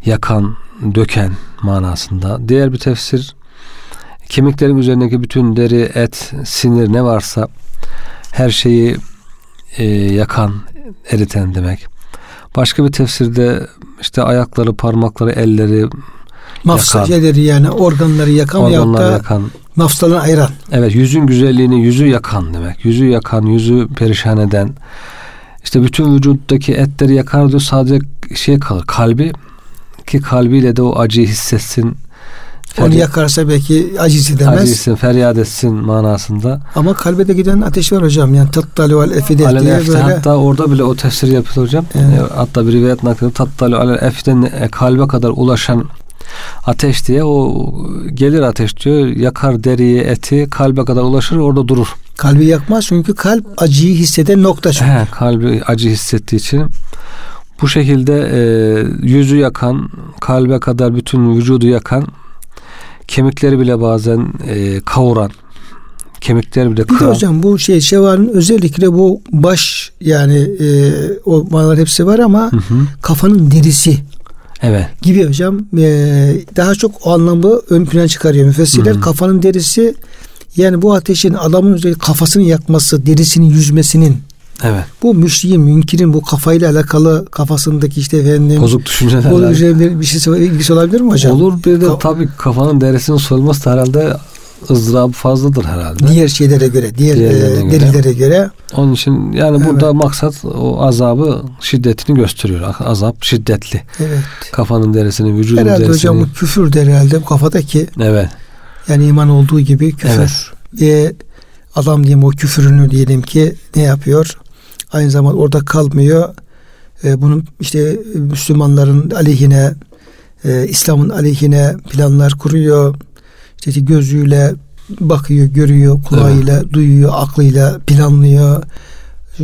yakan, döken manasında. Diğer bir tefsir kemiklerin üzerindeki bütün deri, et, sinir ne varsa her şeyi e, yakan, eriten demek. Başka bir tefsirde işte ayakları, parmakları, elleri, Mafsa Yakan. şeyleri yani organları yakan veyahut da yakan. mafsalarını ayıran. Evet yüzün güzelliğini yüzü yakan demek. Yüzü yakan, yüzü perişan eden. İşte bütün vücuttaki etleri yakar diyor sadece şey kalır kalbi ki kalbiyle de o acıyı hissetsin. Onu Feri- yakarsa belki aciz edemez. hissetsin, feryat etsin manasında. Ama kalbe de giden ateş var hocam. Yani tattalu vel efide diye efte, böyle. hatta orada bile o tefsir yapılır hocam. Evet. E, Hatta bir rivayet nakli tattalu alel eften e, kalbe kadar ulaşan ateş diye o gelir ateş diyor yakar deriyi eti kalbe kadar ulaşır orada durur. Kalbi yakmaz çünkü kalp acıyı hisseden nokta çünkü. He, kalbi acı hissettiği için bu şekilde e, yüzü yakan kalbe kadar bütün vücudu yakan kemikleri bile bazen e, kavuran kemikleri bile Bir de kıran. hocam bu şey şevanın özellikle bu baş yani e, o manalar hepsi var ama Hı hı. kafanın derisi Evet. gibi hocam e, daha çok o anlamı ön plana çıkarıyor müfessirler. Hı. Kafanın derisi yani bu ateşin adamın özellikle kafasını yakması, derisinin yüzmesinin Evet. Bu müşriğin, münkirin bu kafayla alakalı kafasındaki işte efendim Bozuk düşünceler. bozuk düşünceler bir şey ilgisi olabilir mi hocam? Olur bir de Ka- tabii kafanın derisinin soyulması da herhalde ızdırabı fazladır herhalde. Diğer şeylere göre, diğer e, göre. delillere göre Onun için yani burada maksat o azabı şiddetini gösteriyor. Azap şiddetli. evet. Kafanın derisini, vücudun Herhalde derisini. hocam bu küfür der herhalde bu kafadaki Evet. yani iman olduğu gibi küfür. Evet. Ve adam diyeyim o küfürünü diyelim ki ne yapıyor? Aynı zamanda orada kalmıyor. E, bunun işte Müslümanların aleyhine, e, İslam'ın aleyhine planlar kuruyor. İşte gözüyle bakıyor, görüyor, kulağıyla duyuyor, aklıyla planlıyor.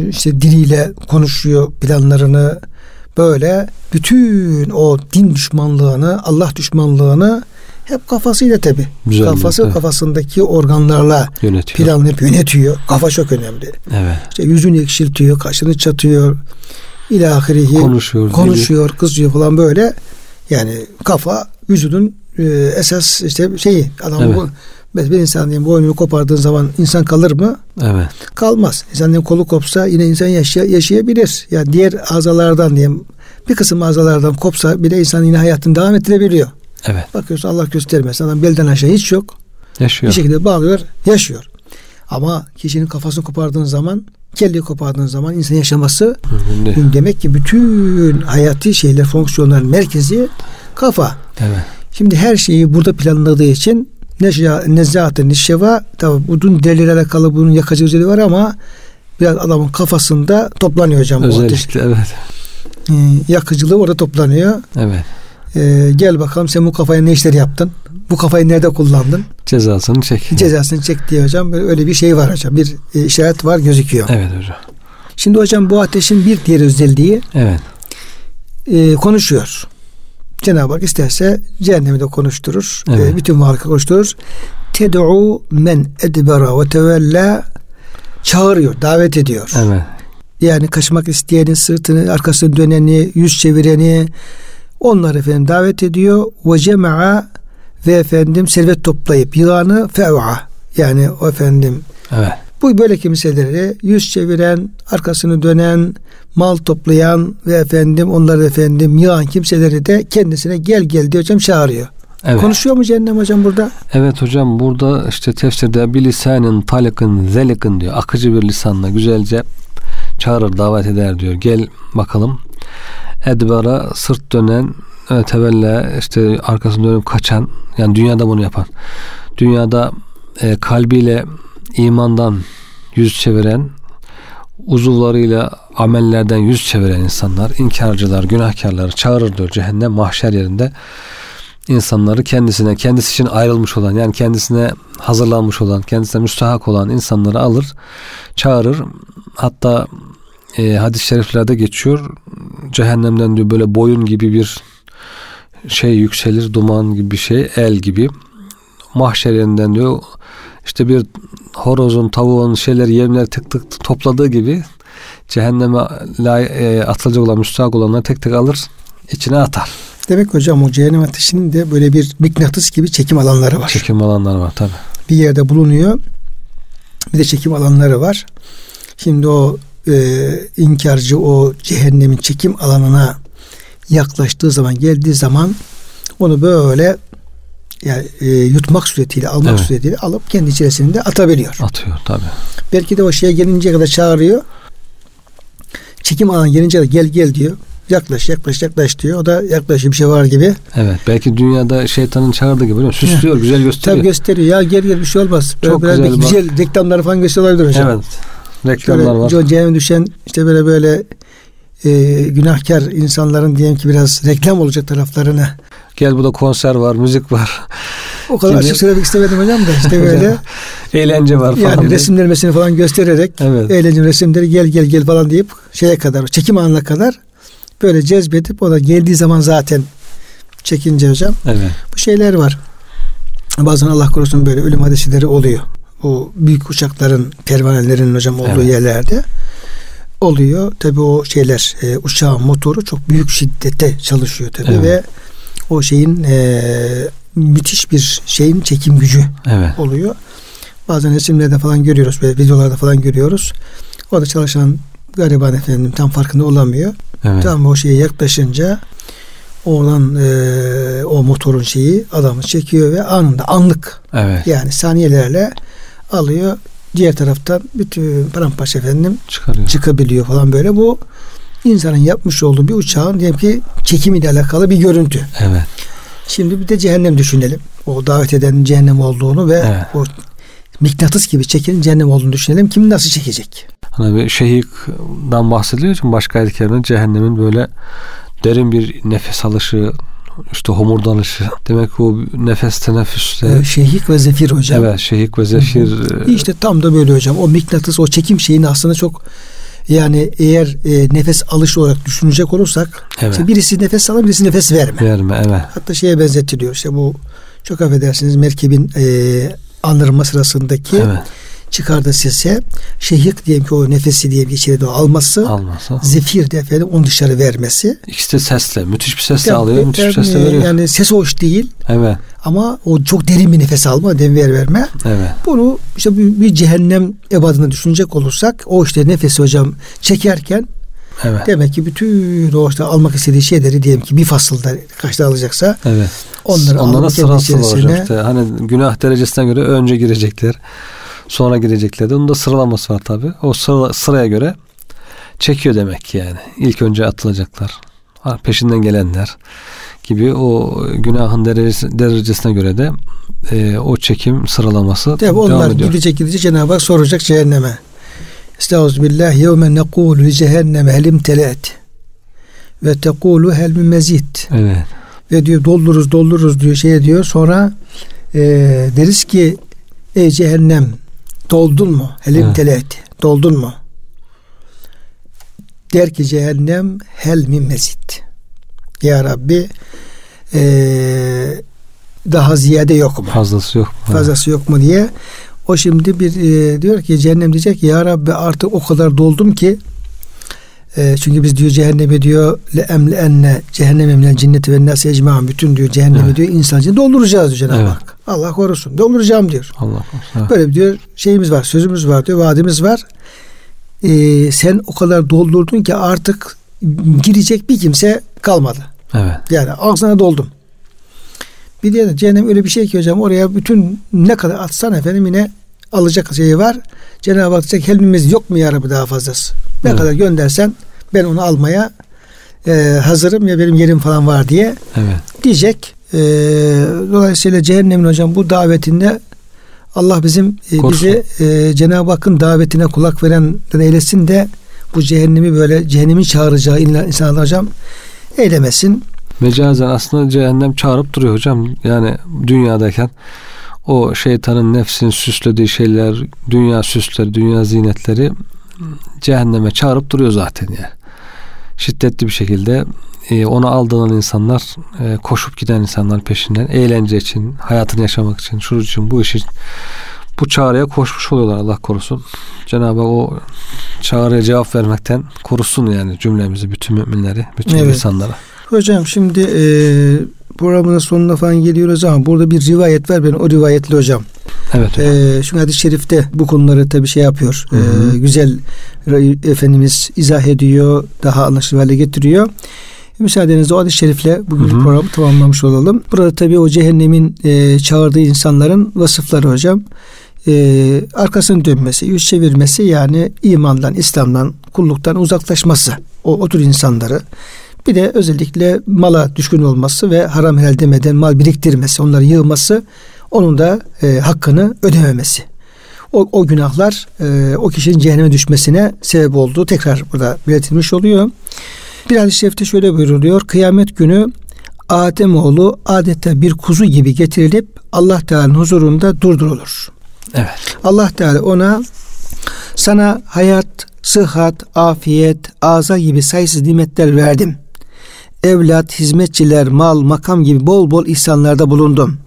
İşte diliyle konuşuyor planlarını. Böyle bütün o din düşmanlığını, Allah düşmanlığını hep kafasıyla tabi. Kafası evet. kafasındaki organlarla Yönetiyor. planlayıp yönetiyor. Kafa çok önemli. Evet. İşte yüzünü ekşiltiyor, kaşını çatıyor. İlahirihi Konuşuyor. konuşuyor, kızıyor falan böyle. Yani kafa vücudun e, esas işte şeyi adam Evet. bu bir insan diyeyim boynunu kopardığın zaman insan kalır mı? Evet. Kalmaz. İnsanın kolu kopsa yine insan yaşay- yaşayabilir. Yani diğer azalardan diyeyim bir kısım azalardan kopsa bile insan yine hayatını devam ettirebiliyor. Evet. Bakıyorsun Allah göstermesin adam belden aşağı hiç yok. Yaşıyor. Bir şekilde bağlıyor, yaşıyor. Ama kişinin kafasını kopardığın zaman, kelleyi kopardığın zaman insan yaşaması değil. demek ki bütün hayati şeyler, fonksiyonların merkezi kafa. Evet. Şimdi her şeyi burada planladığı için nezahatı nişeva tabi bunun delillerle alakalı bunun yakıcı özelliği var ama biraz adamın kafasında toplanıyor hocam. Özellikle evet. Ee, yakıcılığı orada toplanıyor. Evet. Ee, gel bakalım sen bu kafaya ne işler yaptın? Bu kafayı nerede kullandın? Cezasını çek. Cezasını çek diye hocam böyle öyle bir şey var hocam. Bir e, işaret var gözüküyor. Evet hocam. Şimdi hocam bu ateşin bir diğer özelliği Evet. e, konuşuyor. Cenab-ı Hak isterse cehennemi de konuşturur. Evet. E, bütün varlıkı konuşturur. Ted'u men edbera ve tevella çağırıyor, davet ediyor. Evet. Yani kaçmak isteyeni, sırtını, arkasını döneni, yüz çevireni onları efendim davet ediyor. Ve cema'a ve efendim servet toplayıp yığanı fev'a yani o efendim Evet. bu böyle kimseleri yüz çeviren, arkasını dönen, mal toplayan ve efendim onları efendim yığan kimseleri de kendisine gel gel diye hocam çağırıyor. Evet. Konuşuyor mu cehennem hocam burada? Evet hocam burada işte tefsirde bir lisanın talikın zelikın diyor. Akıcı bir lisanla güzelce çağırır davet eder diyor. Gel bakalım. Edbara sırt dönen evet, tevella işte arkasını dönüp kaçan yani dünyada bunu yapan. Dünyada e, kalbiyle imandan yüz çeviren uzuvlarıyla amellerden yüz çeviren insanlar, inkarcılar, günahkarlar çağırır diyor cehennem mahşer yerinde insanları kendisine, kendisi için ayrılmış olan yani kendisine hazırlanmış olan, kendisine müstahak olan insanları alır, çağırır. Hatta e, hadis-i şeriflerde geçiyor. Cehennemden diyor böyle boyun gibi bir şey yükselir, duman gibi bir şey, el gibi. Mahşer yerinden diyor işte bir horozun, tavuğun şeyleri yemleri tık tık topladığı gibi cehenneme e, atılacak olan, müstahak olanları tek tek alır, içine atar. Demek hocam o cehennem ateşinin de böyle bir mıknatıs gibi çekim alanları var. Çekim alanlar var tabi. Bir yerde bulunuyor. Bir de çekim alanları var. Şimdi o e, inkarcı o cehennemin çekim alanına yaklaştığı zaman geldiği zaman onu böyle yani e, yutmak suretiyle almak Evet. suretiyle alıp kendi içerisinde atabiliyor. Atıyor tabi. Belki de o şeye gelinceye kadar çağırıyor. Çekim alanı gelince de gel gel diyor. Yaklaş yaklaş yaklaş diyor. O da yaklaşıyor bir şey var gibi. Evet belki dünyada şeytanın çağırdığı gibi mi? Süslüyor, güzel gösteriyor. Tabii gösteriyor. Ya gel gel bir şey olmaz. Böyle Çok güzel bak. güzel reklamları falan gösteriyor olabilir hocam. Evet. Reklamlar var. cehenneme düşen işte böyle böyle e, günahkar insanların diyelim ki biraz reklam olacak taraflarını Gel burada konser var, müzik var. o kadar Gibi. açık söylemek istemedim hocam da işte böyle Eğlence var falan. yani diye. falan göstererek Evet. eğlence resimleri gel gel gel falan deyip şeye kadar çekim anına kadar böyle cezbedip o da geldiği zaman zaten çekince hocam Evet. bu şeyler var. Bazen Allah korusun böyle ölüm hadisleri oluyor. O büyük uçakların, pervanelerin hocam olduğu Evet. yerlerde oluyor. Tabii o şeyler e, uçağın motoru çok büyük şiddette çalışıyor tabii Evet. ve o şeyin e, müthiş bir şeyin çekim gücü Evet. oluyor. Bazen resimlerde falan görüyoruz böyle videolarda falan görüyoruz. Orada çalışan gariban efendim tam farkında olamıyor. Evet. Tam o şeye yaklaşınca oradan e, o motorun şeyi adamı çekiyor ve anında anlık evet. yani saniyelerle alıyor. Diğer taraftan bütün paramparça efendim Çıkarıyor. çıkabiliyor falan böyle. Bu insanın yapmış olduğu bir uçağın diyelim ki çekimiyle alakalı bir görüntü. Evet. Şimdi bir de cehennem düşünelim. O davet eden cehennem olduğunu ve evet. o mıknatıs gibi çekenin cehennem olduğunu düşünelim. Kim nasıl çekecek? Hani bir şehikten bahsediliyor için başka ayetlerinde cehennemin böyle derin bir nefes alışı, işte homurdanışı. Demek o nefes teneffüsle. Şehik ve zefir hocam. Evet şehik ve zefir. Hı-hı. İşte tam da böyle hocam. O mıknatıs, o çekim şeyini aslında çok yani eğer e, nefes alış olarak düşünecek olursak evet. işte birisi nefes alır birisi nefes verme. Verme evet. Hatta şeye benzetiliyor işte bu çok affedersiniz merkebin e, anırma sırasındaki evet çıkardığı sese şehik diyelim ki o nefesi diye bir içeri doğru alması, alması. zefir de efendim onu dışarı vermesi. İkisi de sesle. Müthiş bir sesle alıyor. Müthiş bir sesle veriyor. Yani ses hoş değil. Evet. Ama o çok derin bir nefes alma, dem ver verme. Evet. Bunu işte bir, bir cehennem ebadını düşünecek olursak o işte nefesi hocam çekerken Evet. Demek ki bütün o işte almak istediği şeyleri diyelim ki bir fasılda kaçta alacaksa evet. onları Onlara sırası var hocam işte. Hani günah derecesine göre önce girecekler sonra gireceklerdi. Onun da sıralaması var tabi. O sıra, sıraya göre çekiyor demek yani. İlk önce atılacaklar. Peşinden gelenler gibi o günahın derecesi, derecesine göre de e, o çekim sıralaması Tabii devam onlar ediyor. gidecek gidecek Cenab-ı Hak soracak cehenneme. Estağfirullah yevme nekulu cehenneme helim telet ve tekulu hel min mezid. Evet. Ve diyor doldururuz doldururuz diyor şey diyor sonra e, deriz ki ey cehennem Doldun mu? Helim evet. teleti. Doldun mu? Der ki cehennem hel min mezid. Ya Rabbi ee, daha ziyade yok mu? Fazlası yok mu? Fazlası yok mu diye. O şimdi bir e, diyor ki cehennem diyecek ya Rabbi artık o kadar doldum ki e, çünkü biz diyor cehenneme diyor le emle enne cehenneme minel cinneti ve nasi ecmaen bütün diyor cehenneme evet. diyor insan dolduracağız diyor Cenab-ı evet. Hak. Allah korusun. Dolduracağım diyor. Allah korusun. Böyle diyor şeyimiz var, sözümüz var diyor, vaadimiz var. Ee, sen o kadar doldurdun ki artık girecek bir kimse kalmadı. Evet. Yani ağzına doldum. Bir de cehennem öyle bir şey ki hocam oraya bütün ne kadar atsan efendim yine alacak şeyi var. Cenab-ı Hak diyecek helmimiz yok mu ya Rabbi daha fazlası? Ne evet. kadar göndersen ben onu almaya e, hazırım ya benim yerim falan var diye evet. diyecek. E, dolayısıyla cehennemin hocam bu davetinde Allah bizim e, bizi e, Cenab-ı Hakk'ın davetine kulak veren eylesin de bu cehennemi böyle cehennemin çağıracağı insanlar hocam eylemesin. Mecazen aslında cehennem çağırıp duruyor hocam. Yani dünyadayken o şeytanın nefsini süslediği şeyler, dünya süsleri, dünya zinetleri cehenneme çağırıp duruyor zaten yani. Şiddetli bir şekilde e, onu aldığın insanlar e, koşup giden insanlar peşinden eğlence için, hayatını yaşamak için, şu için, bu iş için bu çağrıya koşmuş oluyorlar Allah korusun. Cenab-ı Hak o çağrıya cevap vermekten korusun yani cümlemizi, bütün müminleri, bütün evet. insanlara. Hocam şimdi e, programın sonuna falan geliyoruz ama burada bir rivayet var. Ben o rivayetli hocam. Evet. Ee, çünkü hadis-i şerifte bu konuları tabi şey yapıyor. Hı hı. Ee, güzel Efendimiz izah ediyor. Daha anlaşılır hale getiriyor. Müsaadenizle o hadis-i şerifle bugün programı tamamlamış olalım. Burada tabi o cehennemin e, çağırdığı insanların vasıfları hocam. E, arkasını dönmesi, yüz çevirmesi yani imandan, İslam'dan, kulluktan uzaklaşması. O, o tür insanları. Bir de özellikle mala düşkün olması ve haram helal demeden mal biriktirmesi, onları yığması, onun da e, hakkını ödememesi. O, o günahlar e, o kişinin cehenneme düşmesine sebep olduğu tekrar burada belirtilmiş oluyor. Bir hadis-i şerifte şöyle buyuruluyor. Kıyamet günü Adem oğlu adeta bir kuzu gibi getirilip Allah Teala'nın huzurunda durdurulur. Evet. Allah Teala ona sana hayat, sıhhat, afiyet, ağza gibi sayısız nimetler verdim evlat, hizmetçiler, mal, makam gibi bol bol ihsanlarda bulundum.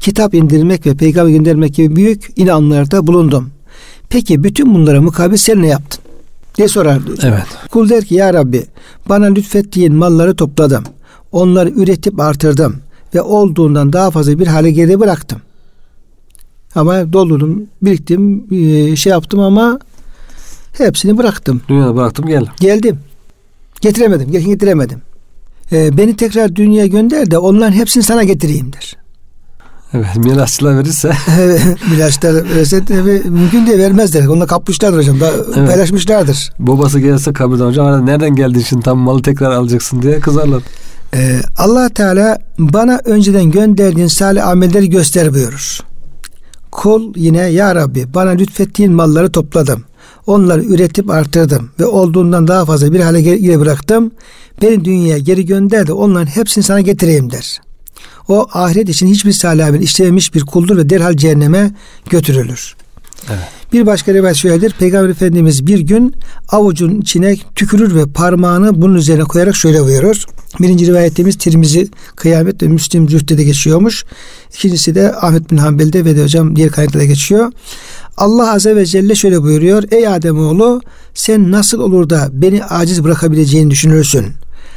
Kitap indirmek ve peygamber göndermek gibi büyük inanlarda bulundum. Peki bütün bunlara mukabil sen ne yaptın? diye sorar diyor. Evet. Kul der ki ya Rabbi bana lütfettiğin malları topladım. Onları üretip artırdım ve olduğundan daha fazla bir hale geri bıraktım. Ama doldurdum, biriktim, şey yaptım ama Hepsini bıraktım. Dünyada bıraktım geldim. Geldim. Getiremedim. Getiremedim. Ee, beni tekrar dünyaya gönder de onların hepsini sana getireyim der. Evet mirasçılar verirse. mirasçılar verirse mümkün diye vermezler. Onunla kapmışlardır hocam. Da evet. Paylaşmışlardır. Babası gelse kabirden hocam nereden geldin şimdi tam malı tekrar alacaksın diye kızarlar. Ee, allah Teala bana önceden gönderdiğin salih amelleri göster buyurur. Kul yine ya Rabbi bana lütfettiğin malları topladım. Onları üretip artırdım ve olduğundan daha fazla bir hale geri bıraktım. Beni dünyaya geri gönder de onların hepsini sana getireyim der. O ahiret için hiçbir salih amel işlememiş bir kuldur ve derhal cehenneme götürülür. Evet. Bir başka rivayet şöyledir. Peygamber Efendimiz bir gün avucun içine tükürür ve parmağını bunun üzerine koyarak şöyle buyurur. Birinci rivayetimiz Tirmizi Kıyamet ve Müslim Zühd'de de geçiyormuş. İkincisi de Ahmet bin Hanbel'de ve de hocam diğer kaynaklarda geçiyor. Allah Azze ve Celle şöyle buyuruyor. Ey Ademoğlu sen nasıl olur da beni aciz bırakabileceğini düşünürsün.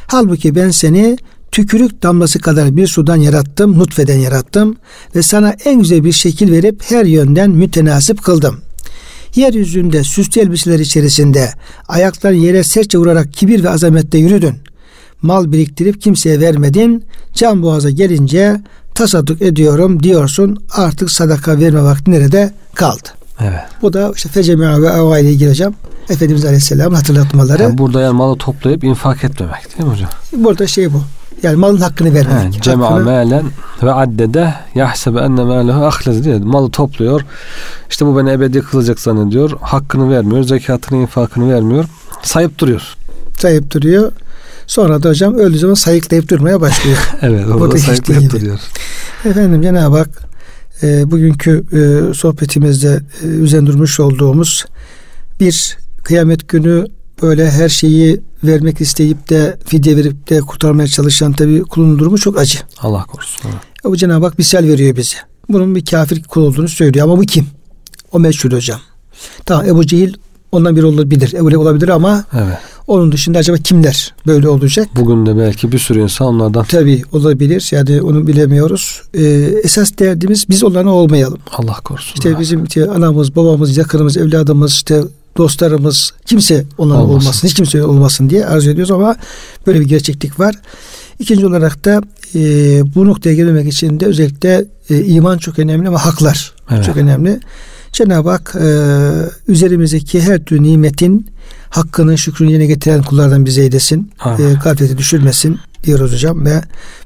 Halbuki ben seni tükürük damlası kadar bir sudan yarattım, nutfeden yarattım ve sana en güzel bir şekil verip her yönden mütenasip kıldım. Yeryüzünde süslü elbiseler içerisinde ayakların yere sertçe vurarak kibir ve azamette yürüdün. Mal biriktirip kimseye vermedin. Can boğaza gelince tasadduk ediyorum diyorsun. Artık sadaka verme vakti nerede kaldı? Evet. Bu da işte fecemi'a ve ava ile ilgili hocam. Efendimiz Aleyhisselam hatırlatmaları. Yani burada yani malı toplayıp infak etmemek değil mi hocam? Burada şey bu. Yani malın hakkını vermek. He, Cema melen ve addede yahsebe enne mâlehu ahlez diye malı topluyor. İşte bu beni ebedi kılacak zannediyor. Hakkını vermiyor. Zekatını, infakını vermiyor. Sayıp duruyor. Sayıp duruyor. Sonra da hocam öldüğü zaman sayıklayıp durmaya başlıyor. evet orada sayıklayıp duruyor. Efendim Cenab-ı Hak e, bugünkü e, sohbetimizde e, üzerinde durmuş olduğumuz bir kıyamet günü böyle her şeyi vermek isteyip de fidye verip de kurtarmaya çalışan tabi kulun durumu çok acı. Allah korusun. Evet. Bu Cenab-ı Hak misal veriyor bize. Bunun bir kafir kul olduğunu söylüyor ama bu kim? O meşhur hocam. Tamam Ebu Cehil ondan biri olabilir. Ebu olabilir ama evet. onun dışında acaba kimler böyle olacak? Bugün de belki bir sürü insan onlardan. Tabi olabilir. Yani onu bilemiyoruz. Ee, esas derdimiz biz onlarla olmayalım. Allah korusun. İşte bizim işte anamız, babamız, yakınımız, evladımız, işte dostlarımız kimse onların olmasın. olmasın. Hiç kimse olmasın diye arzu ediyoruz ama böyle bir gerçeklik var. İkinci olarak da e, bu noktaya gelmek için de özellikle e, iman çok önemli ama haklar evet. çok önemli. Cenab-ı Hak e, üzerimizdeki her türlü nimetin hakkını, şükrünü yerine getiren kullardan bize eylesin. E, gaflete düşürmesin diyoruz hocam ve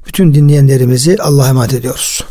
bütün dinleyenlerimizi Allah'a emanet ediyoruz.